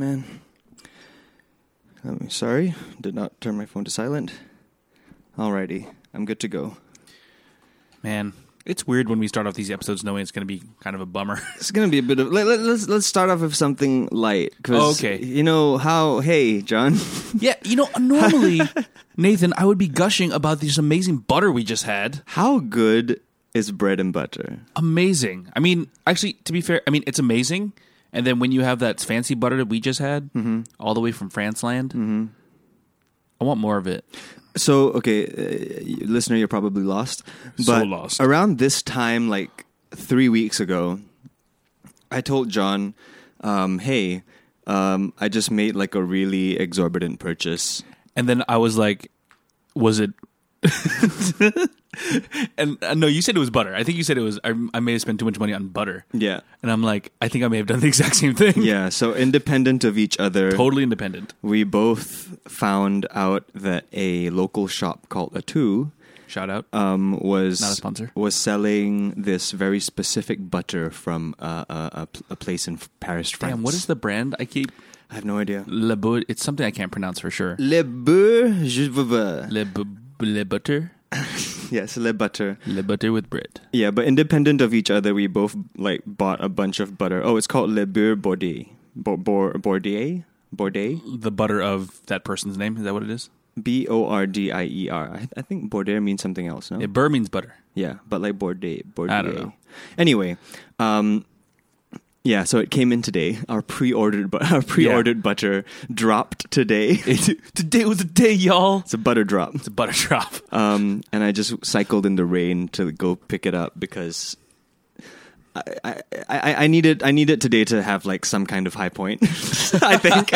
man. I'm sorry, did not turn my phone to silent. Alrighty, I'm good to go. Man, it's weird when we start off these episodes knowing it's going to be kind of a bummer. It's gonna be a bit of let, let, let's let's start off with something light. 'cause, Oh, okay. You know how? Hey, John. yeah, you know, normally, Nathan, I would be gushing about this amazing butter we just had. how good is bread and butter? Amazing. I mean, actually, to be fair, I mean, it's amazing. And then when you have that fancy butter that we just had, all the way from France land, I want more of it. So, okay, uh, listener, you're probably lost. So But lost. Around this time, like three weeks ago, I told John, um, "Hey, um, I just made like a really exorbitant purchase." And then I was like, was it? and uh, no, you said it was butter. I think you said it was. I, I may have spent too much money on butter. Yeah, And I'm like, I think I may have done the exact same thing. yeah. So, independent of each other, Totally independent. we both found out that a local shop called Atu Shout out. um, was Not a sponsor. was selling this very specific butter from uh, a, a, pl- a place in Paris, France. Damn, what is the brand? I keep I have no idea. Le Beau. It's something I can't pronounce for sure. Le beurre, je veux. Le, bu- le butter. Yes, le butter. Le butter with bread. Yeah, but independent of each other, we both like bought a bunch of butter. Oh, it's called Le Beurre Bordeaux. Bo- Bor- Bordeaux? Bordeaux? The butter of that person's name. Is that what it is? B O R D I E R. I I think Bordeaux means something else, no? Yeah, Burr means butter. Yeah, but like Bordeaux. Bordeaux. I don't know. Anyway, um, yeah, so it came in today. Our pre-ordered, bu- our pre-ordered butter dropped today. Today was the day, y'all. it's a butter drop. It's a butter drop. Um, and I just cycled in the rain to go pick it up because I, I, I, I needed I needed today to have like some kind of high point. I think.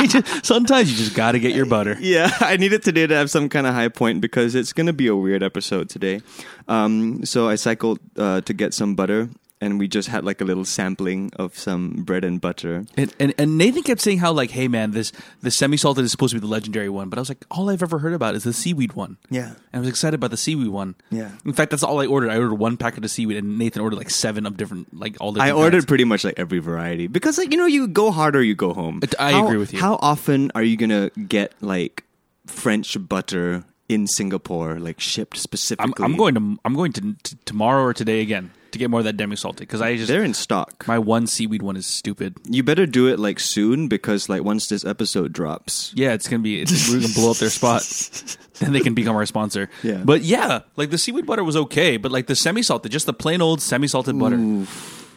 You just- Sometimes you just got to get your butter. yeah, I needed today to have some kind of high point because it's gonna be a weird episode today. Um, so I cycled uh, to get some butter, and we just had like a little sampling of some bread and butter. And, and, and Nathan kept saying how like, hey man, this the semi salted is supposed to be the legendary one, but I was like, all I've ever heard about is the seaweed one. Yeah. And I was excited about the seaweed one. Yeah. In fact, that's all I ordered. I ordered one packet of seaweed, and Nathan ordered like seven of different, like all different. I ordered kinds. pretty much like every variety because like you know you go hard or you go home. It- I How- agree with you. How often are you gonna get like French butter in Singapore, like shipped I'm, specifically? I'm going to I'm going to, to tomorrow or today again to get more of that demi salted because I just They're in stock. my one seaweed one is stupid. You better do it like soon because like once this episode drops, Yeah, it's gonna be it's, we're gonna blow up their spot. Then they can become our sponsor. Yeah. but yeah, like the seaweed butter was okay, but like the semi salted, just the plain old semi salted butter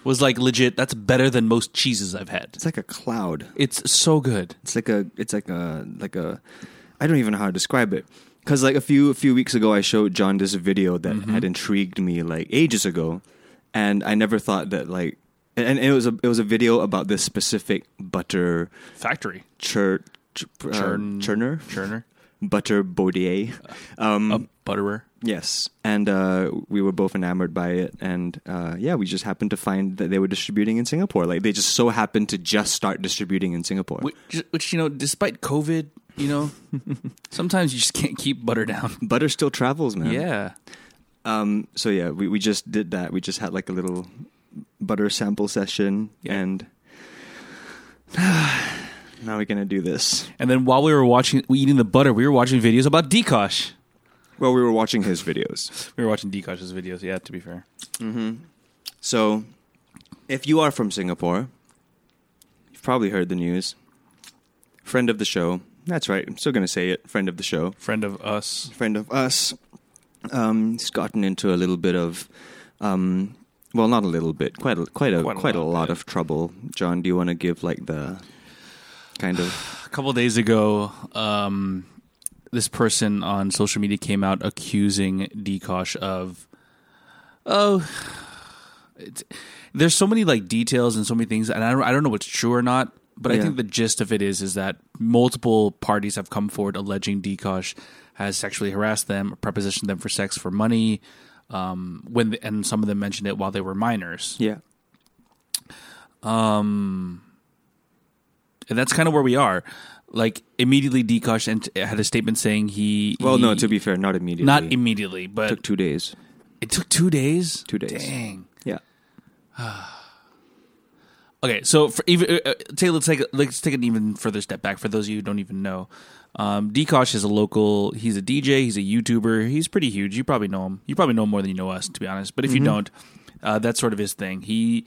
was like legit. That's better than most cheeses I've had. it's like a cloud. It's so good. It's like a it's like a like a I don't even know how to describe it. Cuz like a few a few weeks ago I showed John this video that Mm-hmm. had intrigued me like ages ago and I never thought that like and, it was a it was a video about this specific butter Factory chur, ch- uh, Churn- churner churner, butter Bordier. Um a butterer. yes. And uh we were both enamored by it and uh yeah, we just happened to find that they were distributing in Singapore. Like they just so happened to just start distributing in Singapore. Which, which you know, despite COVID, you know, sometimes you just can't keep butter down. Butter still travels, man. Yeah. Um, so yeah, we, we just did that. We just had like a little butter sample session, Yeah. and now we're gonna do this. And then while we were watching, we eating the butter, we were watching videos about Dee Kosh. Well, we were watching his videos. We were watching Dee Kosh's videos. Yeah, to be fair. So, if you are from Singapore, you've probably heard the news. Friend of the show. That's right. I'm still gonna say it. Friend of the show. Friend of us. friend of us. Um, he's gotten into a little bit of, um, well, not a little bit, quite a, quite a Quite quite a a, lot, lot of trouble. John, do you want to give like the kind of? A couple days ago, um, this person on social media came out accusing Dee Kosh of, oh, it's, there's so many like details and so many things, and I don't, I don't know what's true or not. But I think the gist of it is is that multiple parties have come forward alleging Dee Kosh has sexually harassed them, prepositioned them for sex for money. Um, when the, and some of them mentioned it while they were minors. Yeah, Um, and that's kind of where we are. Like immediately, Dee Kosh ent- had a statement saying he. Well, he- no. To be fair, not immediately. not immediately, but it took two days. it took two days. Two days. Dang. Yeah. okay, so for even uh, uh, take let's take let's take an even further step back. For those of you who don't even know, um, Dee Kosh is a local. He's a DJ. He's a YouTuber. He's pretty huge. You probably know him. You probably know him more than you know us, to be honest. But if you don't, uh, that's sort of his thing. He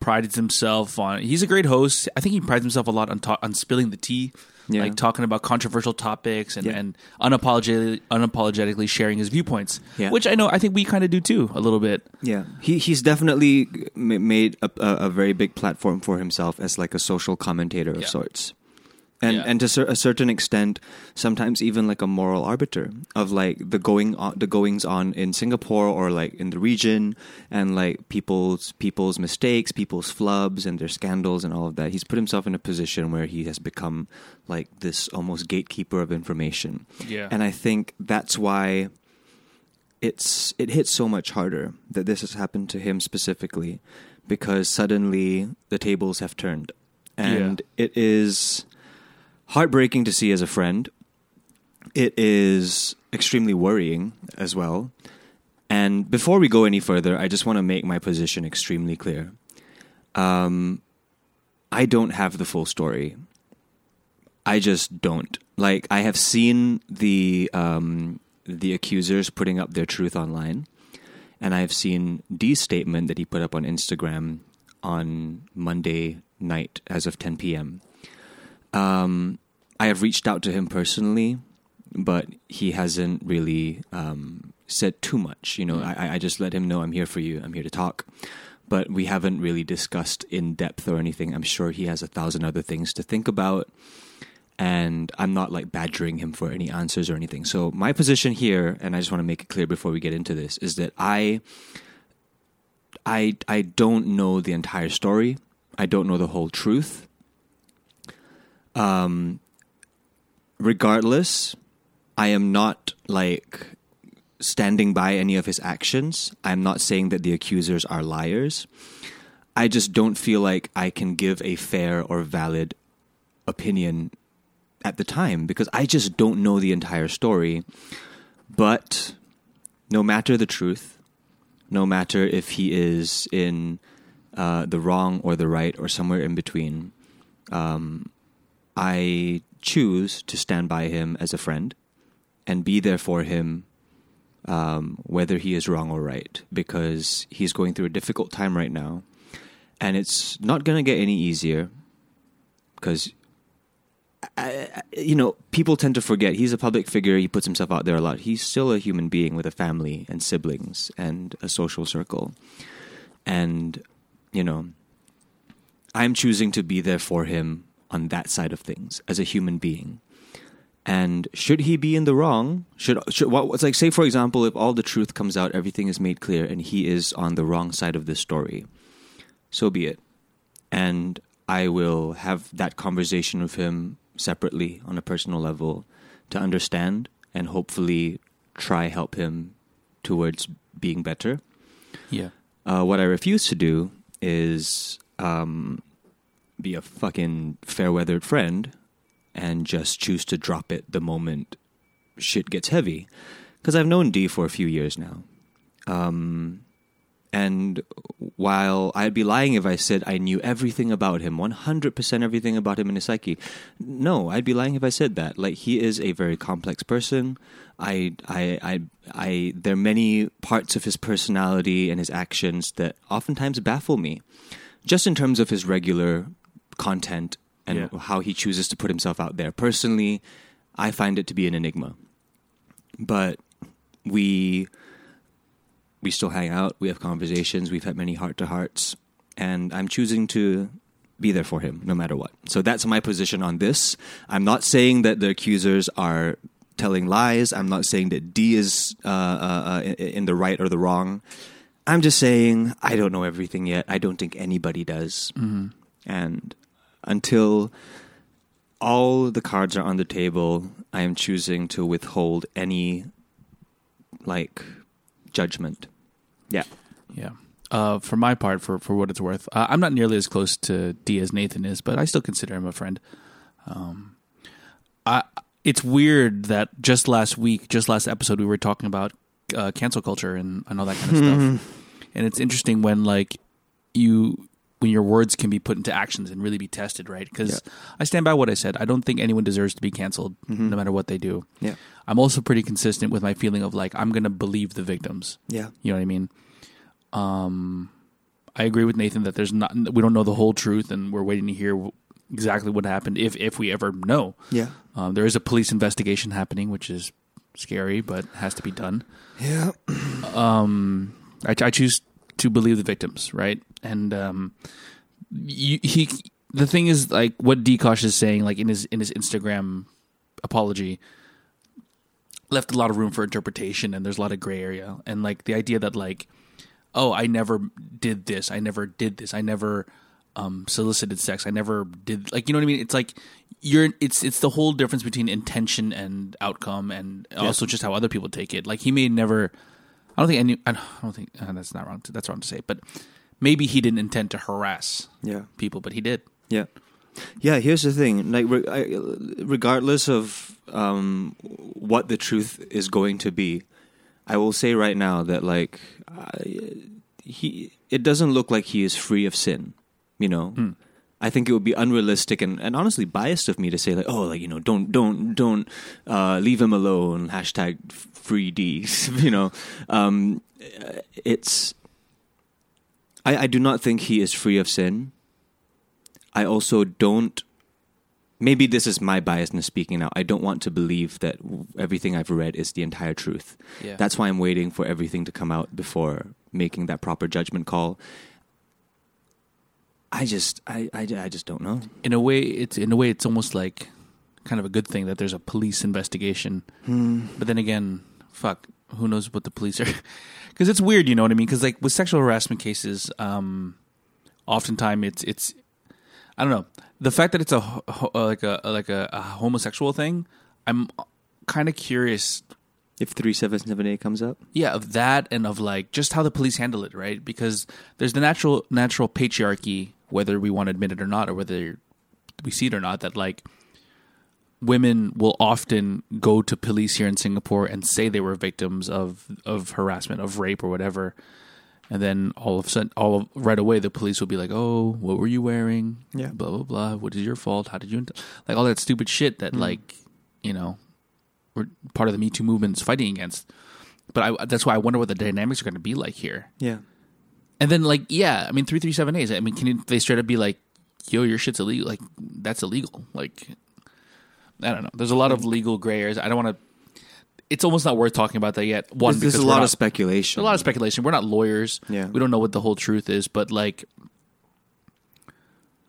prides himself on. He's a great host. I think he prides himself a lot on ta- on spilling the tea. Yeah. Like talking about controversial topics and, Yeah. and unapologetically, unapologetically sharing his viewpoints, Yeah. which I know I think we kind of do too a little bit. Yeah, he he's definitely made a, a, a very big platform for himself as like a social commentator of sorts, and Yeah. and to a certain extent, sometimes even like a moral arbiter of like the going on, the goings on in Singapore or like in the region, and like people's people's mistakes, people's flubs, and their scandals and all of that. He's put himself in a position where he has become like this almost gatekeeper of information. Yeah. and I think that's why it's it hits so much harder that this has happened to him specifically because suddenly the tables have turned and it is heartbreaking to see as a friend it is extremely worrying as well and before we go any further i just want to make my position extremely clear um i don't have the full story I just don't. Like I have seen the um, the accusers putting up their truth online, and I've seen D's statement that he put up on Instagram on Monday night as of 10 p.m. Um, I have reached out to him personally, but he hasn't really um, said too much. You know, I, I just let him know I'm here for you. I'm here to talk. But we haven't really discussed in depth or anything. I'm sure he has a thousand other things to think about and I'm not like badgering him for any answers or anything. So my position here, and I just want to make it clear before we get into this, is that I, I, I don't know the entire story. I don't know the whole truth. Um, regardless, I am not like standing by any of his actions. I'm not saying that the accusers are liars. I just don't feel like I can give a fair or valid opinion at the time because I just don't know the entire story. But no matter the truth, no matter if he is in uh, the wrong or the right or somewhere in between, um, I choose to stand by him as a friend and be there for him, um, whether he is wrong or right, because he's going through a difficult time right now. And it's not going to get any easier because you know, people tend to forget he's a public figure. He puts himself out there a lot. He's still a human being with a family and siblings and a social circle. And, you know, I'm choosing to be there for him on that side of things as a human being. And should he be in the wrong? Should should what it's like? Say for example, if all the truth comes out, everything is made clear, and he is on the wrong side of this story, so be it. And I will have that conversation with him separately on a personal level to understand and hopefully try help him towards being better. Yeah. Uh, what I refuse to do is um, be a fucking fair weathered friend and just choose to drop it the moment shit gets heavy. Because I've known D for a few years now. Um, and while I'd be lying if I said I knew everything about him, 100% everything about him in his psyche, no, I'd be lying if I said that. Like, he is a very complex person. I, I, I, I, there are many parts of his personality and his actions that oftentimes baffle me, just in terms of his regular content and Yeah. how he chooses to put himself out there. Personally, I find it to be an enigma. But we we still hang out, we have conversations, we've had many heart to hearts, and I'm choosing to be there for him no matter what. So that's my position on this. I'm not saying that the accusers are telling lies. I'm not saying that D is uh, uh, uh, in in the right or the wrong. I'm just saying I don't know everything yet. I don't think anybody does. And until all the cards are on the table, I am choosing to withhold any like judgment. Yeah. Yeah. Uh, for my part, for for what it's worth, uh, I'm not nearly as close to D as Nathan is, but I still consider him a friend. Um, I it's weird that just last week, just last episode, we were talking about uh, cancel culture and, and all that kind of stuff, and it's interesting when like you when your words can be put into actions and really be tested, right? Because I stand by what I said. I don't think anyone deserves to be canceled, no matter what they do. Yeah. I'm also pretty consistent with my feeling of like I'm gonna believe the victims. Yeah. You know what I mean? Um, I agree with Nathan that there's not we don't know the whole truth, and we're waiting to hear exactly what happened if if we ever know. Yeah. Um, there is a police investigation happening, which is scary, but has to be done. Yeah. Um, I, I choose to believe the victims, right? And um, you, he, the thing is, like what Dee Kosh is saying, like in his in his Instagram apology, left a lot of room for interpretation, and there's a lot of gray area, and like the idea that like, oh, I never did this, I never did this, I never um, solicited sex, I never did, like you know what I mean? It's like you're, it's it's the whole difference between intention and outcome, and also just how other people take it. Like he may never. I don't think any. I don't think uh, that's not wrong. To, that's wrong to say, but maybe he didn't intend to harass Yeah. people, but he did. Yeah, yeah. Here's the thing: like, re- I, regardless of um, what the truth is going to be, I will say right now that like I, he, it doesn't look like he is free of sin. You know, I think it would be unrealistic and, and honestly biased of me to say like, oh, like you know, don't don't don't uh, leave him alone. Hashtag free D's. you know, um, it's. I, I do not think he is free of sin. I also don't. Maybe this is my biasness speaking out. I don't want to believe that everything I've read is the entire truth. Yeah. That's why I'm waiting for everything to come out before making that proper judgment call. I just, I, I, I just don't know. in a way. It's in a way. It's almost like kind of a good thing that there's a police investigation. But then again, fuck, who knows what the police are? Because it's weird, you know what I mean? Because like with sexual harassment cases, um, oftentimes it's it's I don't know the fact that it's a ho- like a like a, a homosexual thing. I'm kind of curious If three seven seven A comes up, yeah of that and of like just how the police handle it right because there's the natural natural patriarchy whether we want to admit it or not or whether we see it or not that like women will often go to police here in Singapore and say they were victims of of harassment of rape or whatever. And then all of a sudden all of, right away the police will be like oh what were you wearing? Yeah. blah blah blah. What is your fault? How did you like all that stupid shit that mm-hmm. like you know we're part of the me too movement is fighting against. But I, that's why I wonder what the dynamics are going to be like here. yeah, And then, like, yeah, I mean, three three seven A's. I mean, can you, they straight up be like, "Yo, your shit's illegal"? Like, that's illegal. Like, I don't know. There's a lot of legal gray areas. I don't want to. It's almost not worth talking about that yet. One, there's, there's because a lot not- of speculation. a lot of speculation. We're not lawyers. Yeah. we don't know what the whole truth is. But like,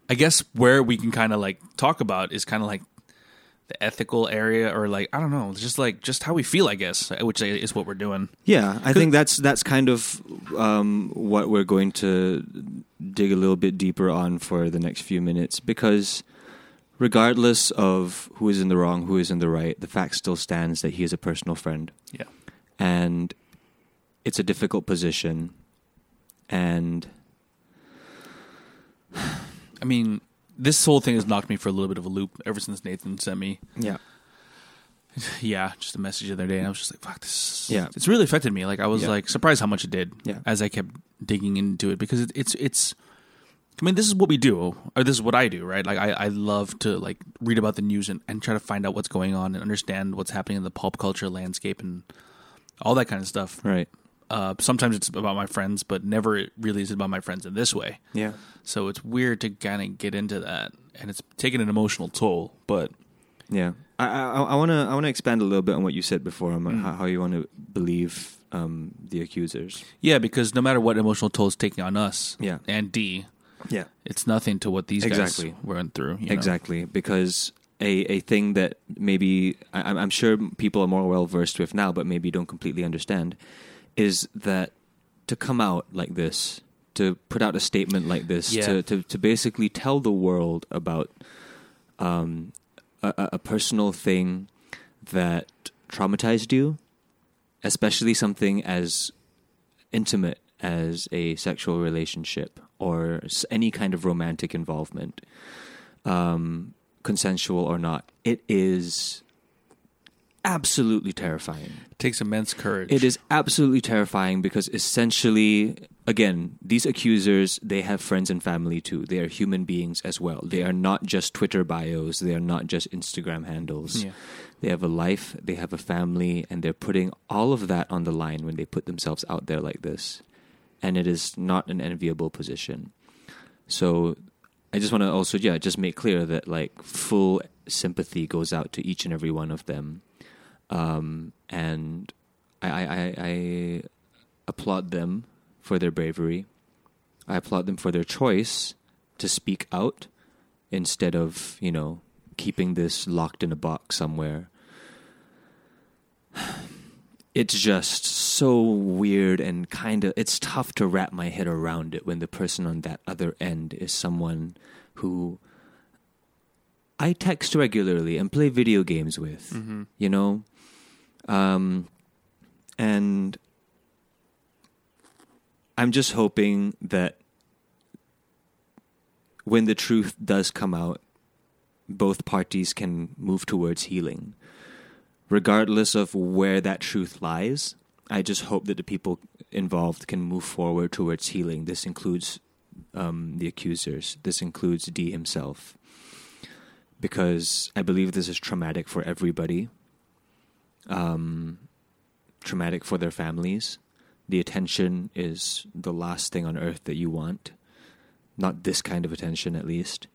I guess where we can kind of like talk about is kind of like the ethical area, or like I don't know, just like just how we feel. I guess, which is what we're doing. Yeah, I think that's that's kind of um, what we're going to dig a little bit deeper on for the next few minutes because regardless of who is in the wrong, who is in the right, the fact still stands that he is a personal friend Yeah. and it's a difficult position and I mean, this whole thing has knocked me for a little bit of a loop ever since Nathan sent me, yeah, yeah, just a message the other day, and I was just like, "Fuck this!" Yeah. it's really affected me. Like, I was Yeah. like surprised how much it did. Yeah. as I kept digging into it because it, it's it's. I mean, this is what we do, or this is what I do, right? Like, I, I love to like read about the news and, and try to find out what's going on and understand what's happening in the pop culture landscape and all that kind of stuff. right, Uh, sometimes it's about my friends, but never it really is about my friends in this way. yeah, So it's weird to kind of get into that, and it's taken an emotional toll. But yeah. I want to I want to expand a little bit on what you said before on Mm. how, how you want to believe um, the accusers. yeah, because no matter what emotional toll is taking on us, Yeah. and D, Yeah, it's nothing to what these Exactly. guys went through. you know? Exactly, because a a thing that maybe I, I'm sure people are more well versed with now, but maybe don't completely understand, is that to come out like this, to put out a statement like this, Yeah. to, to to basically tell the world about um, a, a- personal thing that traumatized you, especially something as intimate as a sexual relationship or any kind of romantic involvement, um, consensual or not, it is absolutely terrifying. It takes immense courage. It is absolutely terrifying because essentially, again, these accusers, they have friends and family too. They are human beings as well. They are not just Twitter bios, they are not just Instagram handles. Yeah. They have a life, they have a family, and they're putting all of that on the line when they put themselves out there like this. And it is not an enviable position. So I just want to also, yeah, just make clear that like full sympathy goes out to each and every one of them. Um, and I, I, I, applaud them for their bravery. I applaud them for their choice to speak out instead of, you know, keeping this locked in a box somewhere. It's just so weird and kind of it's tough to wrap my head around it when the person on that other end is someone who I text regularly and play video games with, Mm-hmm. you know? Um and I'm just hoping that when the truth does come out, both parties can move towards healing. Regardless of where that truth lies, I just hope that the people involved can move forward towards healing. This includes um, the accusers, this includes D himself. Because I believe this is traumatic for everybody, um, traumatic for their families. The attention is the last thing on earth that you want. Not this kind of attention, at least.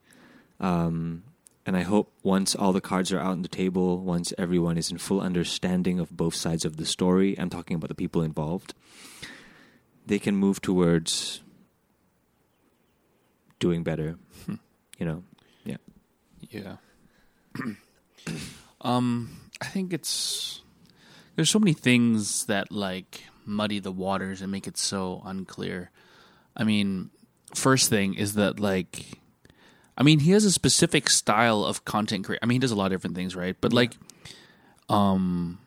Um, and I hope once all the cards are out on the table, once everyone is in full understanding of both sides of the story, I'm talking about the people involved, they can move towards doing better. Hmm. You know, Yeah. um, I think it's there's so many things that like muddy the waters and make it so unclear. I mean, first thing is that like I mean, he has a specific style of content create. I mean, he does a lot of different things, right? But like um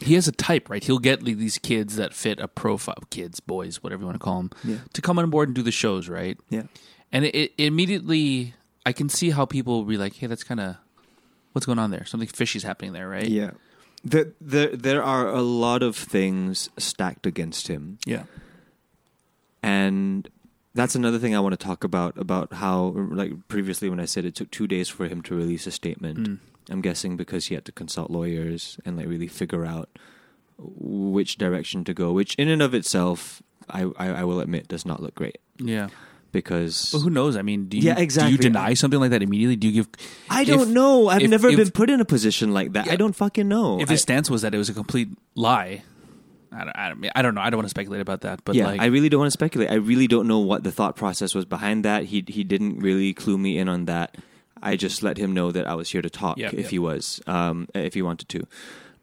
he has a type, right? He'll get like, these kids that fit a profile, kids, boys, whatever you want to call them, Yeah. to come on board and do the shows, right? yeah, and it, it immediately I can see how people will be like, "Hey, that's kind of what's going on there? Something fishy's happening there, right?" yeah. There, there, there are a lot of things stacked against him. yeah, and that's another thing I want to talk about about how like previously when I said it took 2 days for him to release a statement. Mm. I'm guessing because he had to consult lawyers and like really figure out which direction to go, which in and of itself I I, I will admit does not look great yeah. Because But who knows? I mean, do you, Yeah, Do exactly. you deny something like that immediately? Do you give? I don't know. I've if- never if- been put in a position like that. I don't fucking know. If I- his stance was that it was a complete lie, I don't, I don't, I don't know. I don't want to speculate about that. But yeah, like, I really don't want to speculate. I really don't know what the thought process was behind that. He he didn't really clue me in on that. I just let him know that I was here to talk Yeah, if yeah. he was, um, if he wanted to.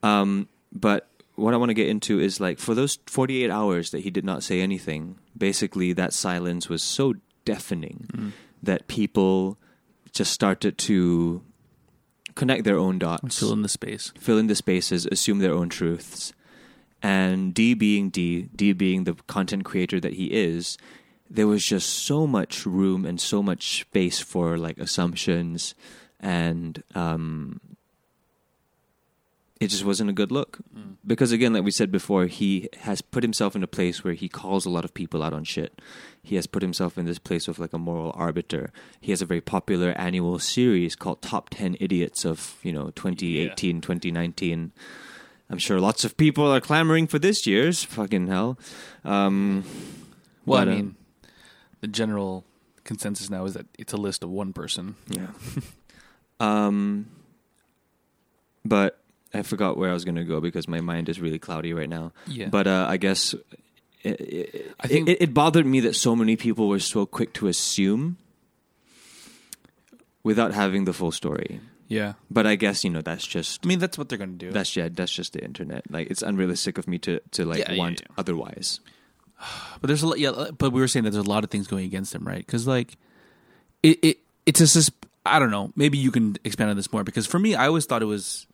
Um, but what I want to get into is like for those 48 hours that he did not say anything, basically that silence was so deafening Mm. that people just started to connect their own dots fill in the space. fill in the spaces, assume their own truths. And D being D, D being the content creator that he is, there was just so much room and so much space for like assumptions and um it just wasn't a good look. Because again, like we said before, he has put himself in a place where he calls a lot of people out on shit. He has put himself in this place of like a moral arbiter. He has a very popular annual series called Top 10 Idiots of, you know, 2018, 2019. I'm sure lots of people are clamoring for this year's. Fucking hell. Um, Well, but, I uh, mean, the general consensus now is that it's a list of one person. Yeah. um, but I forgot where I was going to go because my mind is really cloudy right now. Yeah, But uh, I guess it, it, I think- it, it bothered me that so many people were so quick to assume without having the full story. yeah. But I guess you know that's just I mean, that's what they're going to do. that's yeah that's just the internet. Like it's unrealistic of me to to like Yeah, yeah, want yeah. otherwise. But there's a lot, yeah. But we were saying that there's a lot of things going against them, right? Because like, it, it it's a I don't know. Maybe you can expand on this more because for me, I always thought it was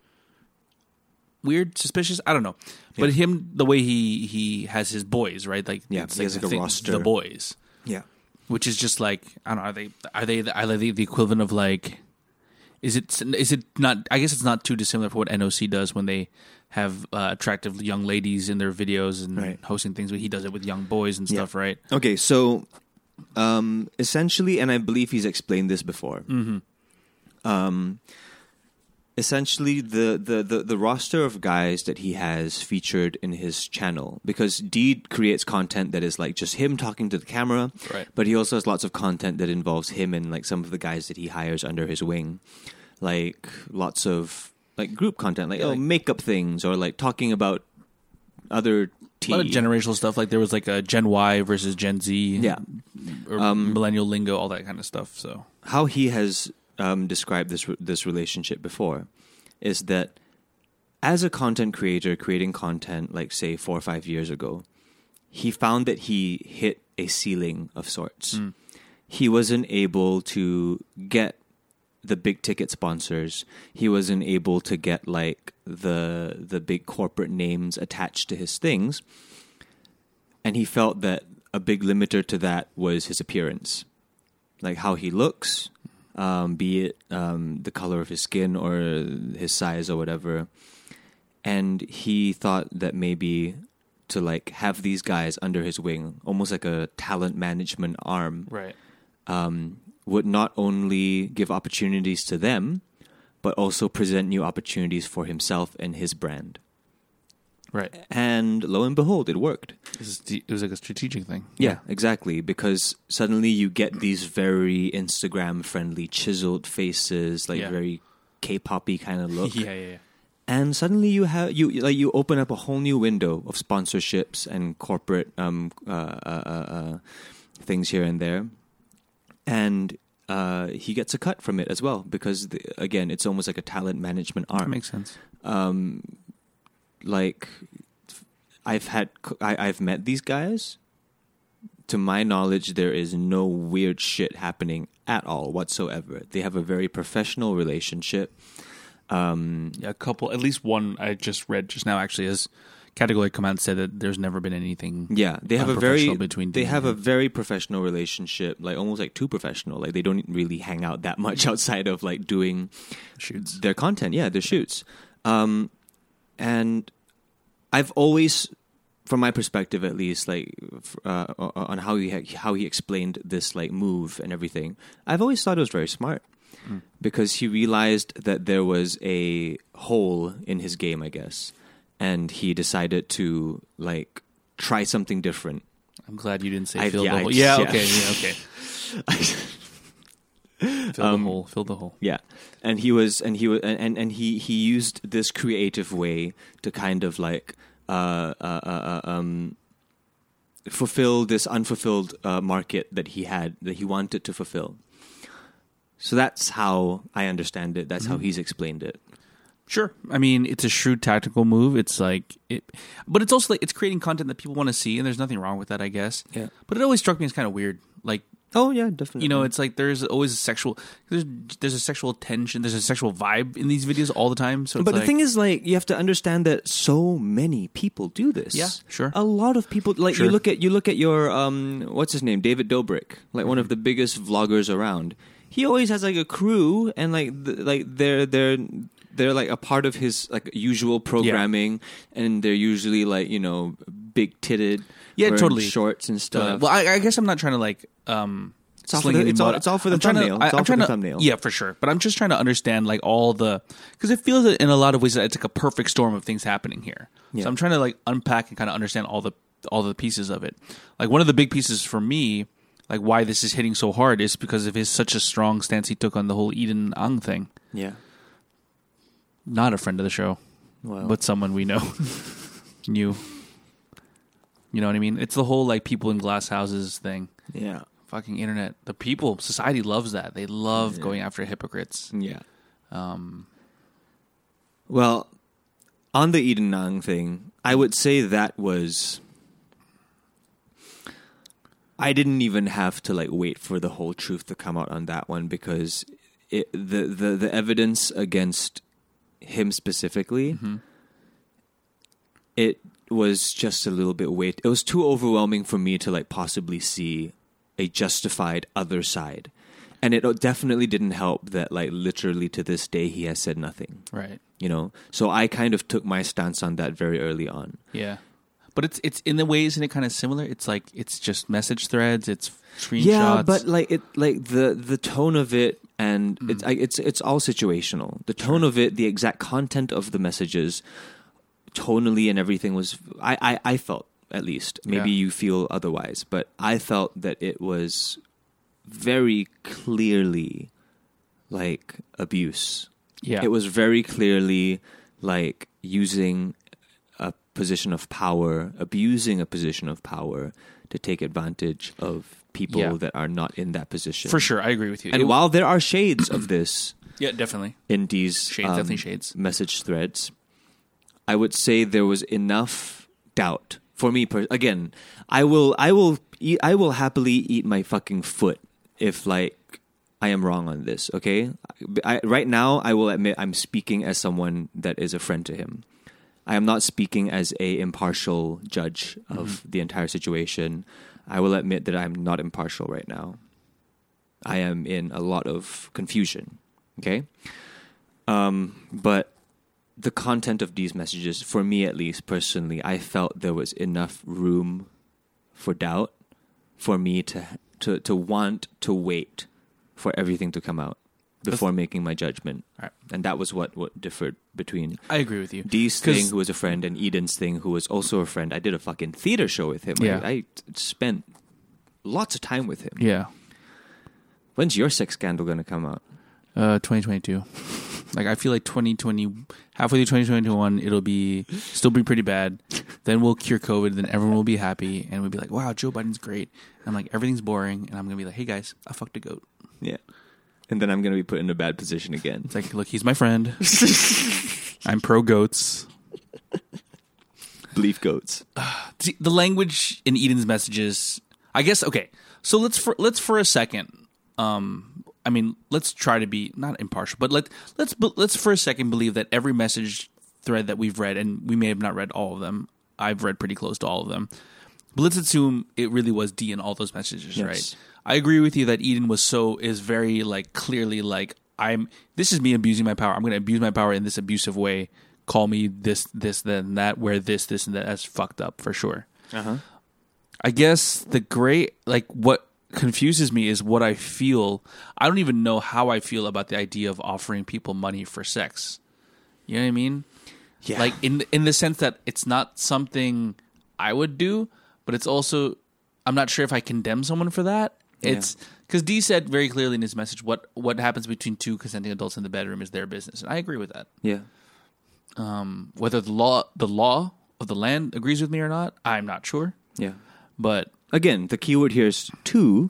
weird, suspicious. I don't know. But him, the way he he has his boys, right? Like, Yeah, it's he has the like a thing- roster. the boys, Yeah. which is just like I don't know. Are they are they are they the equivalent of like Is it is it not? I guess it's not too dissimilar from what NOC does when they have uh, attractive young ladies in their videos and Right. hosting things. But he does it with young boys and Yeah. stuff, right? Okay, so um, essentially, and I believe he's explained this before. Mm-hmm. Um, essentially, the, the, the, the roster of guys that he has featured in his channel, because Deed creates content that is like just him talking to the camera, Right. but he also has lots of content that involves him and like some of the guys that he hires under his wing, like lots of like group content, like Yeah, oh makeup things or like talking about other A lot of generational stuff. Like there was like a Gen Y versus Gen Z, Yeah. or Um, millennial lingo, all that kind of stuff. So how he has um, described this this relationship before is that as a content creator creating content like say four or five years ago he found that he hit a ceiling of sorts. He wasn't able to get the big ticket sponsors. He wasn't able to get like the the big corporate names attached to his things. And he felt that a big limiter to that was his appearance. Like how he looks, um, be it um, the color of his skin or his size or whatever. And he thought that maybe to like have these guys under his wing, almost like a talent management arm, right, um, would not only give opportunities to them, but also present new opportunities for himself and his brand. Right. And lo and behold, it worked. This is the- it was like a strategic thing. Yeah, exactly. Because suddenly you get these very Instagram friendly, chiseled faces, like Yeah. very K-poppy kind of look. yeah, yeah, yeah. And suddenly you have you like you open up a whole new window of sponsorships and corporate um uh, uh, uh, uh, things here and there, and uh, he gets a cut from it as well because the, again it's almost like a talent management arm. That makes sense. um, like I've had I, I've met these guys. To my knowledge, there is no weird shit happening at all whatsoever. They have a very professional relationship. Um, a couple, at least one I just read just now actually has category come out and said that there's never been anything. yeah, they have a very between they have a very professional relationship, like almost like too professional. Like they don't really hang out that much outside of like doing Shoots. their content yeah their shoots um and i've always from my perspective at least like uh, on how he how he explained this like move and everything i've always thought it was very smart. Because he realized that there was a hole in his game i guess. And he decided to like try something different. I'm glad you didn't say I- fill yeah, the I- Yeah, yeah. okay, yeah, okay. Fill Um, the hole. Fill the hole. Yeah, and he was, and he was, and and he he used this creative way to kind of like uh, uh, uh, uh, um, fulfill this unfulfilled uh, market that he had that he wanted to fulfill. So that's how I understand it. That's how he's explained it. Sure. I mean, it's a shrewd tactical move. It's like it, but it's also like it's creating content that people want to see, and there's nothing wrong with that, I guess. Yeah. But it always struck me as kind of weird. Like Oh yeah, definitely. you know, it's like there's always a sexual there's there's a sexual tension, there's a sexual vibe in these videos all the time. So, it's but the like- thing is, like, you have to understand that so many people do this. Yeah, sure. A lot of people, like, Sure. you look at you look at your um, what's his name, David Dobrik, like one of the biggest vloggers around. He always has like a crew, and like th- like they're they're they're like a part of his like usual programming, and they're usually like you know big titted, Yeah, wearing totally. shorts and stuff. well, I, I guess I'm not trying to like um. It's all for the- it's all- it's all for the I'm trying to- thumbnail. I- It's all I'm for trying the to- thumbnail. Yeah, for sure. But I'm just trying to understand like all the because it feels that in a lot of ways that it's like a perfect storm of things happening here. Yeah. So I'm trying to like unpack and kind of understand all the all the pieces of it. Like one of the big pieces for me, like why this is hitting so hard, is because of his such a strong stance he took on the whole Eden Ang thing. yeah, Not a friend of the show, well, but someone we know knew. You know what I mean? It's the whole like people in glass houses thing. yeah, Fucking internet. The people, society loves that. They love going after hypocrites. yeah. Um, Well, on the Eden Ang thing, I would say that was. I didn't even have to like wait for the whole truth to come out on that one because it, the the the evidence against him specifically, it was just a little bit weight. It was too overwhelming for me to like possibly see a justified other side. And it definitely didn't help that, like, literally to this day, he has said nothing. Right. You know, so I kind of took my stance on that very early on. Yeah. But it's it's in the ways isn't it kind of similar? It's like it's just message threads, it's screenshots. Yeah, but like it, like the the tone of it, and it's Mm. I, it's it's all situational. The tone of it, the exact content of the messages, tonally and everything was. I I, I felt at least. Maybe Yeah. you feel otherwise, but I felt that it was very clearly like abuse. yeah. It was very clearly like using a position of power, abusing a position of power to take advantage of people Yeah. that are not in that position. for sure. I agree with you. And It- while there are shades of this yeah, definitely. in these Shades, um, definitely shades. message threads, I would say there was enough doubt for me. Per- again, I will, I will, eat, I will happily eat my fucking foot if like I am wrong on this. Okay, I, right now I will admit I'm speaking as someone that is a friend to him. I am not speaking as a impartial judge of the entire situation. I will admit that I'm not impartial right now. I am in a lot of confusion. Okay, um, but the content of these messages, for me at least personally, I felt there was enough room for doubt for me to to to want to wait for everything to come out before making my judgment. Right. And that was what what differed between I agree with you. Dee's thing, who was a friend, and Eden's thing, who was also a friend. I did a fucking theater show with him. Yeah. I, I spent lots of time with him. Yeah. When's your sex scandal going to come out? Uh, 2022. Like I feel like 2020, halfway through 2021, it'll be still be pretty bad. Then we'll cure COVID. Then everyone will be happy, and we'll be like, "Wow, Joe Biden's great." And I'm like, everything's boring, and I'm gonna be like, "Hey guys, I fucked a goat." Yeah. And then I'm going to be put in a bad position again. It's like, look, he's my friend. I'm pro goats. Belief goats. See, the language in Eden's messages. I guess okay. So let's for let's for a second. Um, I mean, let's try to be not impartial, but let let's let's for a second believe that every message thread that we've read, and we may have not read all of them. I've read pretty close to all of them. But let's assume it really was D in all those messages, Yes. right? I agree with you that Eden was so is very like clearly like I'm. This is me abusing my power. I'm going to abuse my power in this abusive way. Call me this, this, then that. Where this, this, and that. That's fucked up for sure. Uh-huh. I guess the great like what confuses me is what I feel. I don't even know how I feel about the idea of offering people money for sex. You know what I mean? Yeah. Like in in the sense that it's not something I would do, but it's also I'm not sure if I condemn someone for that. It's because D said very clearly in his message what what happens between two consenting adults in the bedroom is their business, and I agree with that. yeah. Um, whether the law the law of the land agrees with me or not, I'm not sure. Yeah. But Again, the keyword here is two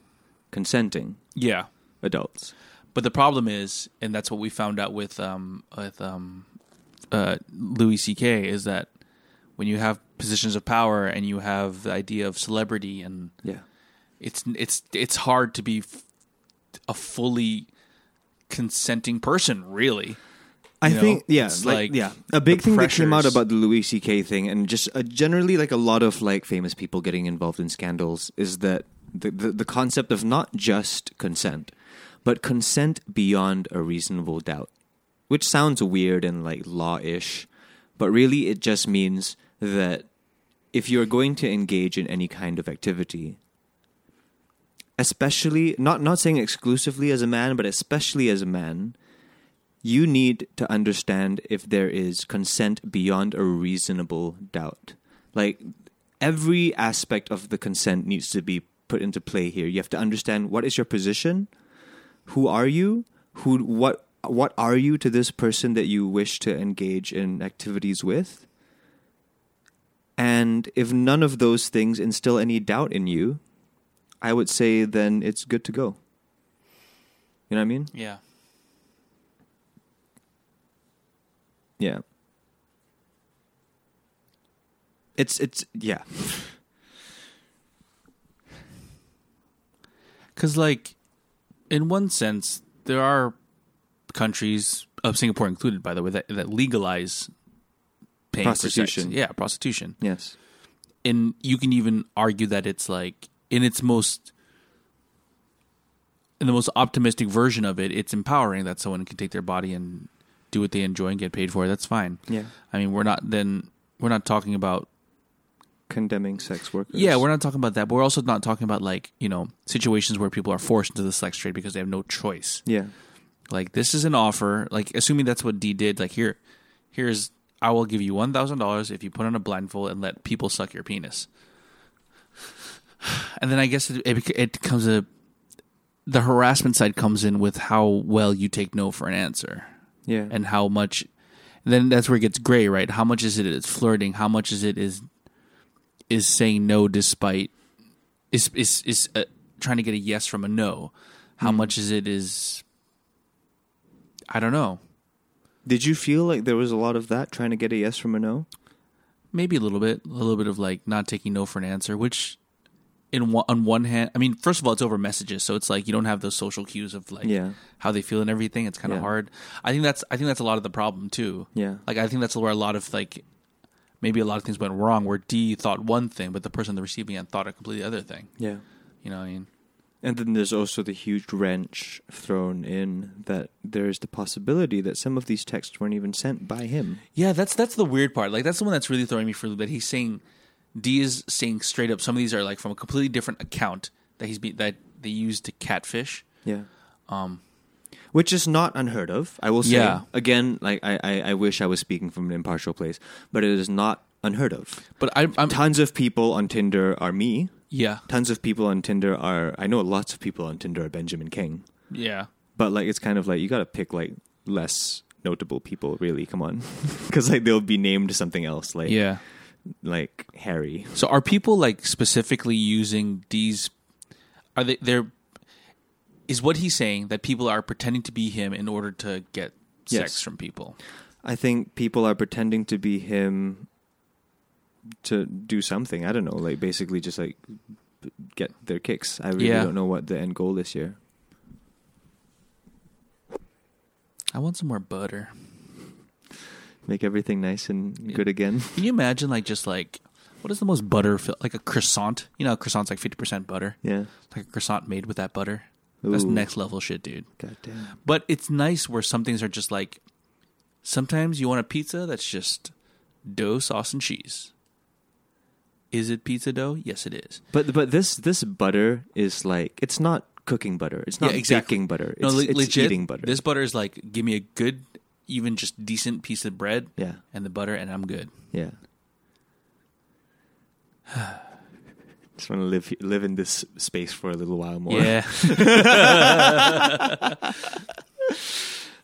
consenting yeah, adults. But the problem is, and that's what we found out with um, with um, uh, Louis C.K. is that when you have positions of power and you have the idea of celebrity, and Yeah. it's it's it's hard to be f- a fully consenting person, really. I know, think yeah, like, like yeah, a big thing that came out about the Louis C.K. thing, and just uh, generally like a lot of like famous people getting involved in scandals, is that the, the the concept of not just consent, but consent beyond a reasonable doubt, which sounds weird and like law-ish, but really it just means that if you're going to engage in any kind of activity, especially not not saying exclusively as a man, but especially as a man you need to understand if there is consent beyond a reasonable doubt. Like every aspect of the consent needs to be put into play here. You have to understand what is your position, who are you, who what what are you to this person that you wish to engage in activities with? And if none of those things instill any doubt in you, I would say then it's good to go. You know what I mean? Yeah. Yeah. It's it's yeah. Because, like, in one sense, there are countries, of Singapore included, by the way, that, that legalize paying for sex. Prostitution. Yeah, prostitution. Yes. And you can even argue that it's like, in its most in the most optimistic version of it, it's empowering that someone can take their body and do what they enjoy and get paid for. it. That's fine. Yeah. I mean, we're not then we're not talking about Condemning sex workers. yeah, we're not talking about that. But we're also not talking about like you know situations where people are forced into the sex trade because they have no choice. Yeah. Like this is an offer. Like assuming that's what D did. Like here, here's I will give you one thousand dollars if you put on a blindfold and let people suck your penis. And then I guess it it, it comes a the harassment side comes in with how well you take no for an answer Yeah. and how much. Then that's where it gets gray, right? How much is it? it is flirting? How much is it is is saying no despite is is is uh, trying to get a yes from a no? How much is it is I don't know. Did you feel like there was a lot of that trying to get a yes from a no? Maybe a little bit, a little bit of like not taking no for an answer, which in one, on one hand, I mean, first of all, it's over messages, so it's like you don't have those social cues of like Yeah. how they feel and everything. It's kind of Yeah. hard. I think that's I think that's a lot of the problem too. Yeah. Like I think that's where a lot of like maybe a lot of things went wrong where D thought one thing, but the person on the receiving end thought a completely other thing. Yeah. You know what I mean? And then there's also the huge wrench thrown in that there's the possibility that some of these texts weren't even sent by him. Yeah, that's that's the weird part. Like that's the one that's really throwing me for a loop. That he's saying D is saying straight up some of these are like from a completely different account that he's be, that they used to catfish. Yeah. Um, which is not unheard of. I will say Yeah. again, like I, I, I wish I was speaking from an impartial place, but it is not unheard of. But I, I'm Tons of people on Tinder are me. yeah Tons of people on Tinder are. I know lots of people on Tinder are Benjamin Kheng. yeah But like, it's kind of like you got to pick like less notable people. Really, come on, because like they'll be named something else, like yeah. Like Harry. So are people like specifically using these? Are they? They're is what he's saying that people are pretending to be him in order to get sex from people. I think people are pretending to be him to do something. I don't know, like basically just like get their kicks. I really Yeah. don't know what the end goal is here. I want some more butter. Make everything nice and good again. Can you imagine like just like what is the most butter fill like a croissant? You know, a croissant's like fifty percent butter. Yeah. Like a croissant made with that butter. That's next level shit, dude. God damn. But it's nice where some things are just like sometimes you want a pizza that's just dough, sauce, and cheese. Is it pizza dough? Yes, it is. But but this this butter is like it's not cooking butter. It's not Yeah, exactly. baking butter. It's, no, le- it's legit. eating butter. This butter is like, give me a good, even just decent piece of bread yeah. and the butter, and I'm good. Yeah. Just want to live live in this space for a little while more. Yeah. Oh,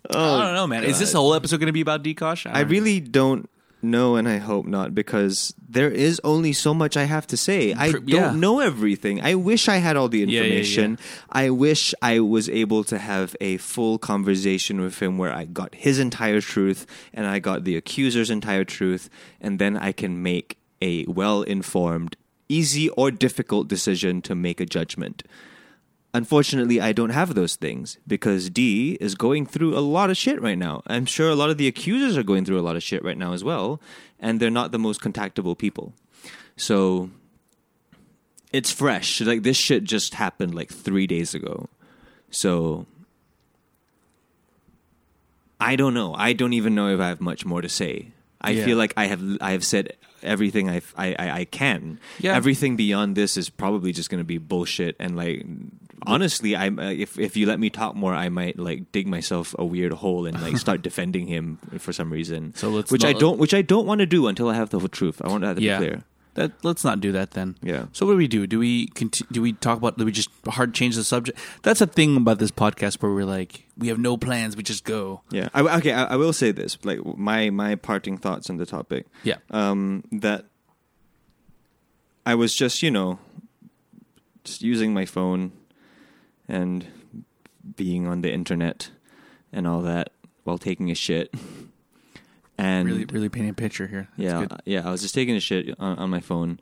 I don't know, man. Is this whole episode going to be about Dee Kosh? I don't- really don't know, and I hope not, because there is only so much I have to say. I don't yeah. know everything. I wish I had all the yeah, yeah. information. I wish I was able to have a full conversation with him where I got his entire truth and I got the accuser's entire truth, and then I can make a well informed, easy or difficult decision to make a judgment. Unfortunately, I don't have those things because D is going through a lot of shit right now. I'm sure a lot of the accusers are going through a lot of shit right now as well, and they're not the most contactable people. So it's fresh. Like this shit just happened like 3 days ago. So I don't know. I don't even know if I have much more to say. I Yeah. feel like I have I have said everything I've, I I I can. Yeah. Everything beyond this is probably just going to be bullshit. And like, honestly, I'm uh, if if you let me talk more, I might like dig myself a weird hole and like start defending him for some reason. So let's which I don't which I don't want to do until I have the whole truth. I want that to Yeah. be clear. That let's not do that then. Yeah. So what do we do? Do we conti- do we talk about? Do we just hard change the subject? That's a thing about this podcast where we're like, we have no plans, we just go. Yeah. I, okay. I, I will say this. Like my my parting thoughts on the topic. Yeah. um, that I was just, you know, just using my phone and being on the internet and all that while taking a shit. And really, really painting a picture here. That's yeah, good. yeah, I was just taking a shit on, on my phone.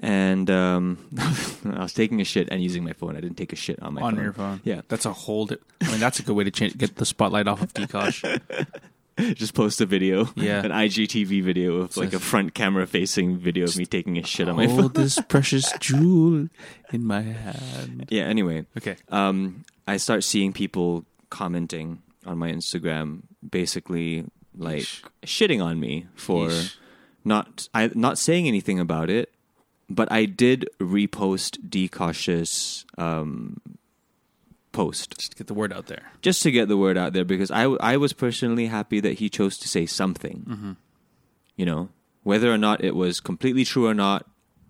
And um, I was taking a shit and using my phone. I didn't take a shit on my on phone. your phone. Yeah. that's a whole. Di- I mean, that's a good way to change, get the spotlight off of Dee Kosh. just post a video, Yeah. an IGTV video of like a front camera facing video of me taking a shit on my phone. Hold this precious jewel in my hand. Yeah. Anyway, Okay. um, I start seeing people commenting on my Instagram, basically like Yeesh. shitting on me for Yeesh. not I not saying anything about it, but I did repost Dee Kosh's um, post Just to get the word out there. just to get the word out there because I I was personally happy that he chose to say something. Mm-hmm. You know, whether or not it was completely true or not,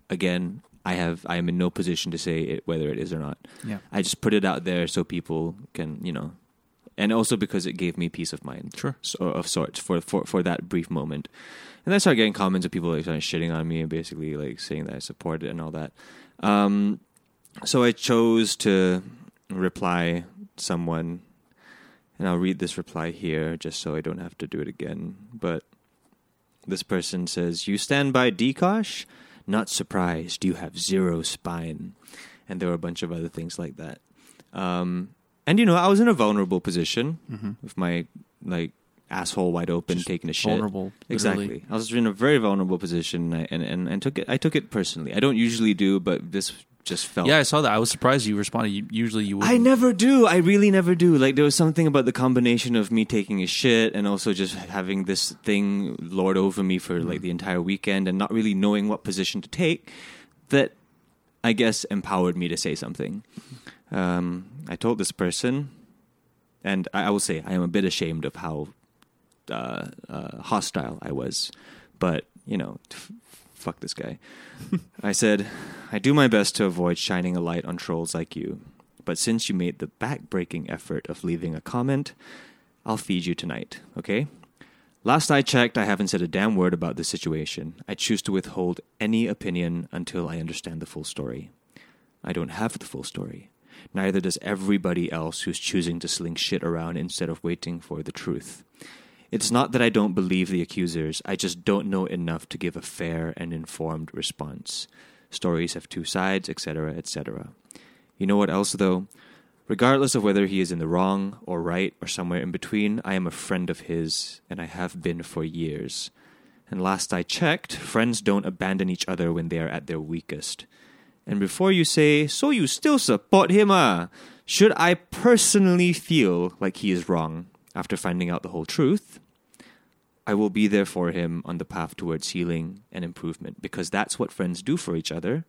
again, I have I am in no position to say it, whether it is or not. Yeah. I just put it out there so people can, you know, and also because it gave me peace of mind, Sure. so, of sorts for for for that brief moment. And then I started getting comments of people like started shitting on me and basically like saying that I support it and all that. Um, so I chose to reply someone, and I'll read this reply here just so I don't have to do it again. But this person says, "You stand by Dee Kosh? Not surprised. You have zero spine." And there were a bunch of other things like that. Um, and you know, I was in a vulnerable position Mm-hmm. with my like asshole wide open, Just taking a shit. Vulnerable. Exactly. I was in a very vulnerable position, and, I, and and and took it. I took it personally. I don't usually do, but this just felt. Yeah, I saw that. I was surprised you responded. You, usually you would. I never do. I really never do. Like there was something about the combination of me taking a shit and also just having this thing lord over me for like the entire weekend and not really knowing what position to take that I guess empowered me to say something. Um, I told this person, and I, I will say I am a bit ashamed of how uh, uh, hostile I was, but you know, f- fuck this guy. I said, I do my best to avoid shining a light on trolls like you, but since you made the back-breaking effort of leaving a comment, I'll feed you tonight, okay? Last I checked, I haven't said a damn word about the situation. I choose to withhold any opinion until I understand the full story. I don't have the full story. Neither does everybody else who's choosing to sling shit around instead of waiting for the truth. It's not that I don't believe the accusers, I just don't know enough to give a fair and informed response. Stories have two sides, etc., etc. You know what else, though? Regardless of whether he is in the wrong or right or somewhere in between, I am a friend of his, and I have been for years. And last I checked, friends don't abandon each other when they are at their weakest. And before you say, so you still support him, ah? Should I personally feel like he is wrong after finding out the whole truth? I will be there for him on the path towards healing and improvement because that's what friends do for each other.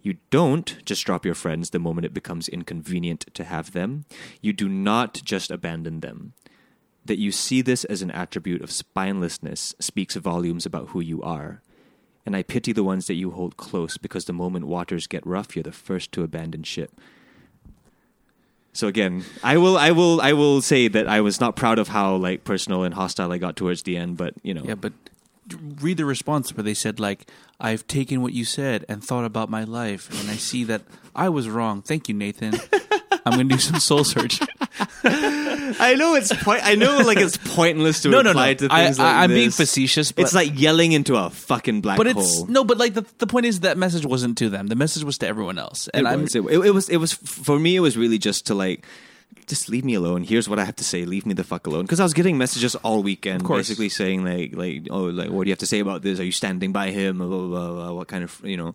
You don't just drop your friends the moment it becomes inconvenient to have them. You do not just abandon them. That you see this as an attribute of spinelessness speaks volumes about who you are. And I pity the ones that you hold close because the moment waters get rough, you're the first to abandon ship. So again, I will, I will, I will say that I was not proud of how like personal and hostile I got towards the end, but you know, Yeah, but read the response where they said like, "I've taken what you said and thought about my life, and I see that I was wrong. Thank you, Nathan. I'm going to do some soul search." I know it's point. I know like it's pointless to no, no, reply no. to I, things like I, I'm being facetious, but It's like yelling into a fucking black but hole. it's no, but like the the point is that message wasn't to them. The message was to everyone else, and it I'm was, it, it was it was for me it was really just to like just leave me alone here's what i have to say leave me the fuck alone because i was getting messages all weekend basically saying like like oh like what do you have to say about this are you standing by him blah, blah, blah, blah, what kind of you know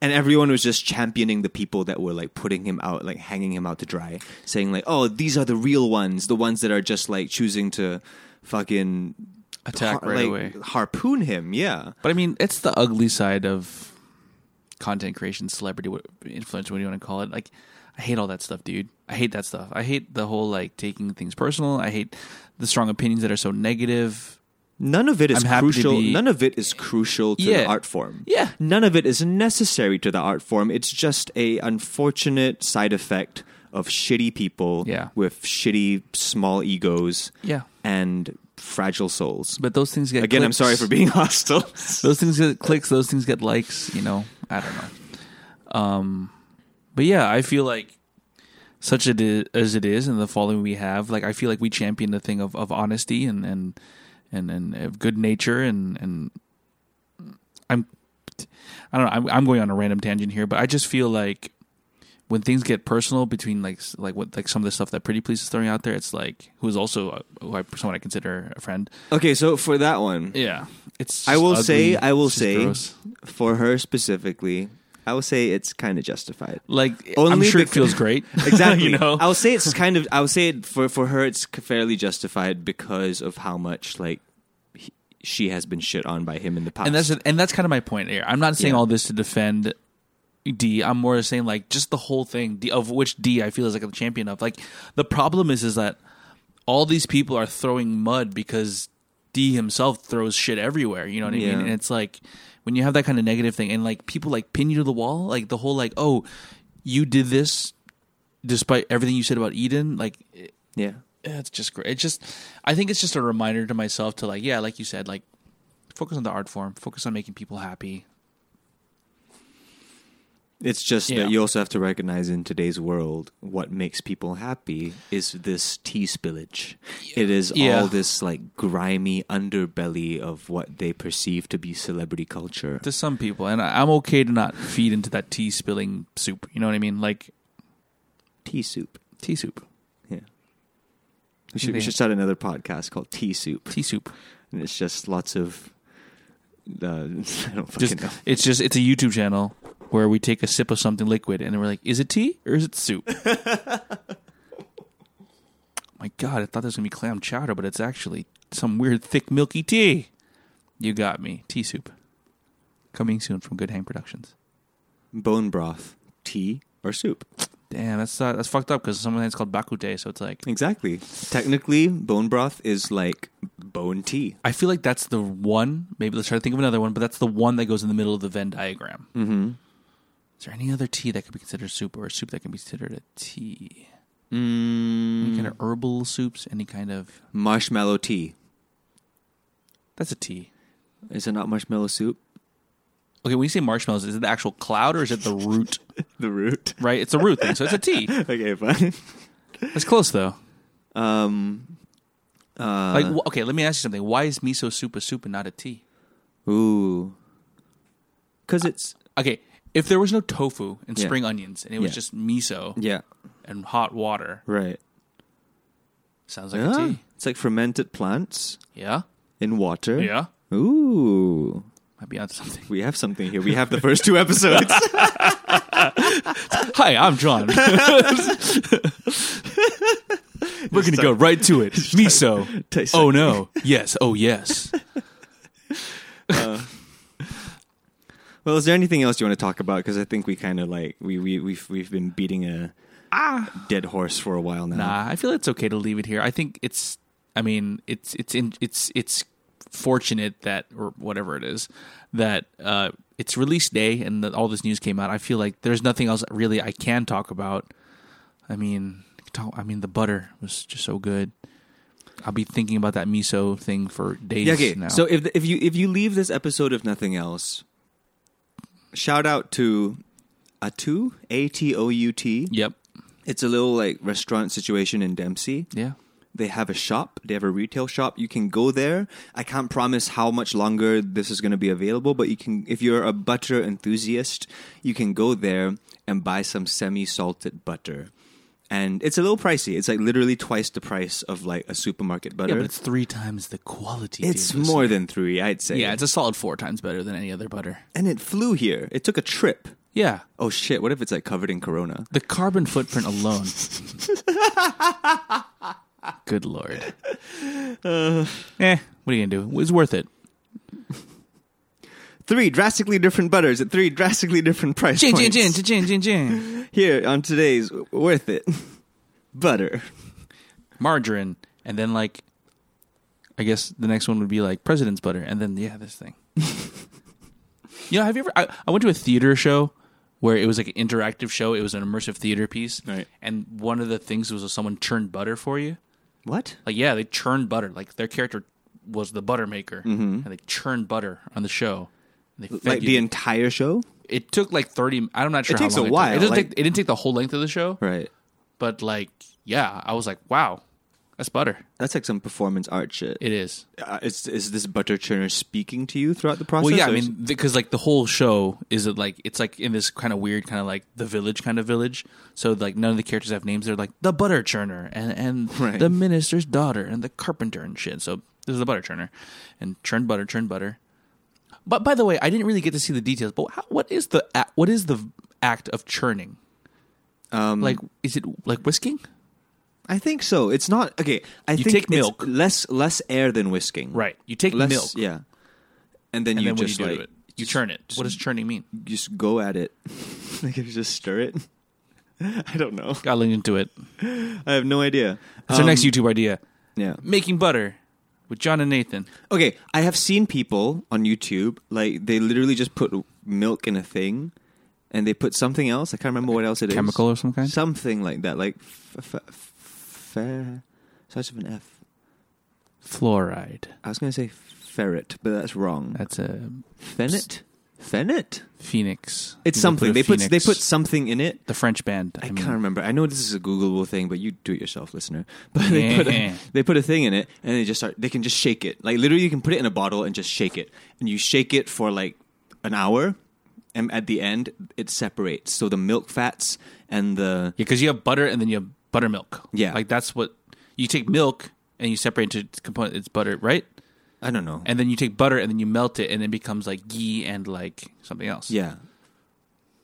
and everyone was just championing the people that were like putting him out like hanging him out to dry saying like oh these are the real ones the ones that are just like choosing to fucking Attack har- right like, away. harpoon him yeah But I mean, it's the ugly side of content creation, celebrity, influence, what do you want to call it? Like, I hate all that stuff, dude. I hate that stuff. I hate the whole like taking things personal. I hate the strong opinions that are so negative. None of it is I'm happy to crucial. be- None of it is crucial to Yeah. the art form. Yeah. None of it is necessary to the art form. It's just a unfortunate side effect of shitty people Yeah. with shitty small egos Yeah. and fragile souls. But those things get Again, I'm sorry for being hostile. those things get clicks. Those things get likes. You know, I don't know. Um, but yeah, I feel like such it is, as it is, and the following we have, like I feel like we champion the thing of, of honesty and and and and of good nature, and and I'm I don't know. I'm, I'm going on a random tangent here, but I just feel like when things get personal between like like what like some of the stuff that Pretty Please is throwing out there, it's like who's also uh, who I, someone I consider a friend. okay, so for that one, Yeah, it's. I will ugly. say, I will say, gross. for her specifically, I will say it's kind of justified. Like Only I'm sure it feels great. Exactly. you know. I would say it's kind of. I would say it, for for her, it's fairly justified because of how much like he, she has been shit on by him in the past. and that's and that's kind of my point here. I'm not saying Yeah. all this to defend D. I'm more saying like just the whole thing D, of which D I feel is like a champion of. Like the problem is is that all these people are throwing mud because D himself throws shit everywhere. You know what I Yeah. mean? And it's like when you have that kind of negative thing and like people like pin you to the wall, like the whole like oh you did this despite everything you said about Eden, like it- yeah. Eh, it's just great. It's just, I think it's just a reminder to myself to like, yeah, like you said, like focus on the art form, focus on making people happy. It's just Yeah. that you also have to recognize in today's world what makes people happy is this tea spillage. It is Yeah. all this like grimy underbelly of what they perceive to be celebrity culture. To some people, and I'm okay to not feed into that tea spilling soup. You know what I mean? Like Tea soup. tea soup, Yeah. We should, we should start another podcast called Tea Soup. tea soup. And it's just lots of. Uh, I don't fucking Just know. it's just it's a YouTube channel where we take a sip of something liquid and we're like, is it tea or is it soup? My God, I thought this was gonna be clam chowder, but it's actually some weird thick milky tea. You got me, tea soup. Coming soon from Good Hang Productions. Bone broth, tea, or soup. Damn, that's uh, that's fucked up because sometimes it's called bak kut teh, so it's like Exactly. Technically, bone broth is like bone tea. I feel like that's the one. Maybe let's try to think of another one, but that's the one that goes in the middle of the Venn diagram. Mm-hmm. Is there any other tea that could be considered soup, or a soup that can be considered a tea? Mm, Any kind of herbal soups? Any kind of marshmallow tea. that's a tea. Is it not marshmallow soup? Okay, when you say marshmallows, is it the actual cloud or is it the root? The root. right, it's a root thing, so it's a tea. okay, fine. That's close though. Um. Uh, Like, wh- okay, let me ask you something. Why is miso soup a soup and not a tea? ooh, because it's Okay, if there was no tofu and Yeah. spring onions and it was Yeah. just miso yeah, and hot water, right. sounds like a tea. it's like fermented plants Yeah, in water. yeah. Ooh, Might be onto something. we have something here. We have the first two episodes. Hi, I'm John. We're gonna go right to it. Miso. Taste Oh no. Yes. Oh yes. Uh, well, is there anything else you want to talk about? Because I think we kind of like we we we've we've been beating a dead horse for a while now. Nah, I feel it's okay to leave it here. I think it's. I mean, it's it's in it's it's fortunate that or whatever it is that uh, it's release day and that all this news came out. I feel like there's nothing else really I can talk about. I mean, talk, I mean the butter was just so good. I'll be thinking about that miso thing for days Yeah, okay. now. So if if you if you leave this episode of nothing else, shout out to Atout A T O U T. yep, It's a little like restaurant situation in Dempsey. yeah. They have a shop. They have a retail shop. You can go there. I can't promise how much longer this is going to be available, but you can if you're a butter enthusiast, you can go there and buy some semi-salted butter. And it's a little pricey. It's like literally twice the price of like a supermarket butter. Yeah, but it's three times the quality. It's dude. more than 3, I'd say. Yeah, it's a solid four times better than any other butter. and it flew here. It took a trip. Yeah, Oh shit! What if it's like covered in corona? the carbon footprint alone. Good lord. eh, what are you gonna do? It's worth it. Three drastically different butters at three drastically different price Jin, points. jin, jin, jin, jin, jin. Here on today's worth it butter. Margarine, and then like, I guess the next one would be like president's butter, and then yeah, this thing. you know, have you ever? I, I went to a theater show where it was like an interactive show. It was an immersive theater piece, Right. And one of the things was someone churned butter for you. What? Like, yeah, they churned butter. Like their character was the butter maker, mm-hmm. and they churned butter on the show. Like you the entire show? it took like 30 i'm not sure It how takes long a it while, took. it, doesn't like- take, it didn't take the whole length of the show Right. but like yeah i was like wow that's butter That's like some performance art shit. it is Uh, is is this butter churner speaking to you throughout the process? well yeah i mean because like the whole show is it like it's like in this kind of weird kind of like the village kind of village so like none of the characters have names they're like the butter churner and and Right. the minister's daughter and the carpenter and shit so this is the butter churner and churn butter churn butter But by the way, I didn't really get to see the details. But how, what is the what is the act of churning? Um, Like, is it like whisking? I think so. It's not okay. I You think take it's milk. less less air than whisking. Right. You take Less, milk, Yeah. And then and you then just you do like to it? You churn it. What does churning mean? just go at it. like if you just stir it. I don't know. Got linked into it. I have no idea. That's our Um, next YouTube idea: Yeah. making butter with John and Nathan. Okay, I have seen people on YouTube like they literally just put milk in a thing, and they put something else. I can't remember what else it is. Chemical or some kind? Something like that, like f- f- f- starts with an F. Fluoride. I was going to say ferret, but that's wrong. That's a Fennet, Fennet. phoenix. It's something a they put. They phoenix. put something in it. the French band. I mean. can't remember. I know this is a Googleable thing, but you do it yourself, listener. But they put a, Yeah. they put a thing in it, and they just start. They can just shake it. Like literally, you can put it in a bottle and just shake it, and you shake it for like an hour, and at the end, it separates. So the milk fats and the Yeah, because you have butter and then you have buttermilk. Yeah. like that's what you take milk and you separate into its component. It's butter, right? I don't know. And then you take butter and then you melt it and it becomes like ghee and like something else. yeah,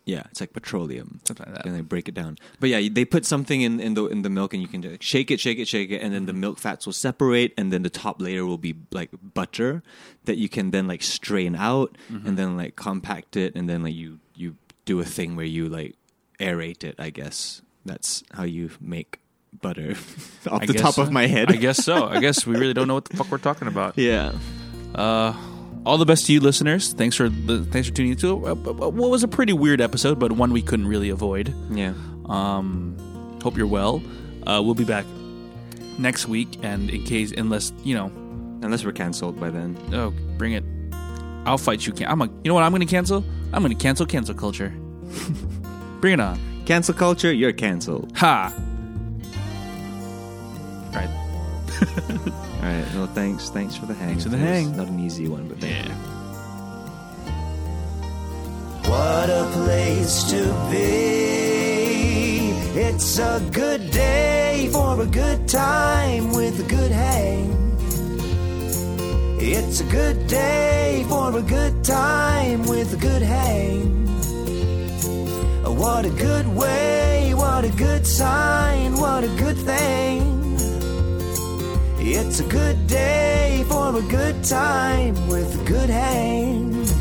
yeah, it's like petroleum. something like that. and they break it down. But yeah, they put something in, in the in the milk, and you can just shake it, shake it, shake it, and then the milk fats will separate, and then the top layer will be like butter that you can then like strain out, Mm-hmm. and then like compact it, and then like you you do a thing where you like aerate it. I guess that's how you make butter off I the top so. of my head. I guess so. I guess we really don't know what the fuck we're talking about. yeah. Uh, all the best to you, listeners. Thanks for the, thanks for tuning into uh, what was a pretty weird episode, but one we couldn't really avoid. Yeah. Um, hope you're well. Uh, we'll be back next week, and in case, unless you know, Unless we're canceled by then. oh, bring it. I'll fight you. Can- I'm a. You know what? I'm going to cancel. I'm going to cancel cancel culture. bring it on. Cancel culture, you're canceled. Ha. Right. All right. Well, thanks. Thanks for the hang. Thanks for the hang. Not an easy one, but thank you. What a place to be. It's a good day for a good time with a good hang. It's a good day for a good time with a good hang. What a good way, what a good sign, what a good thing. It's a good day for a good time with a good hang.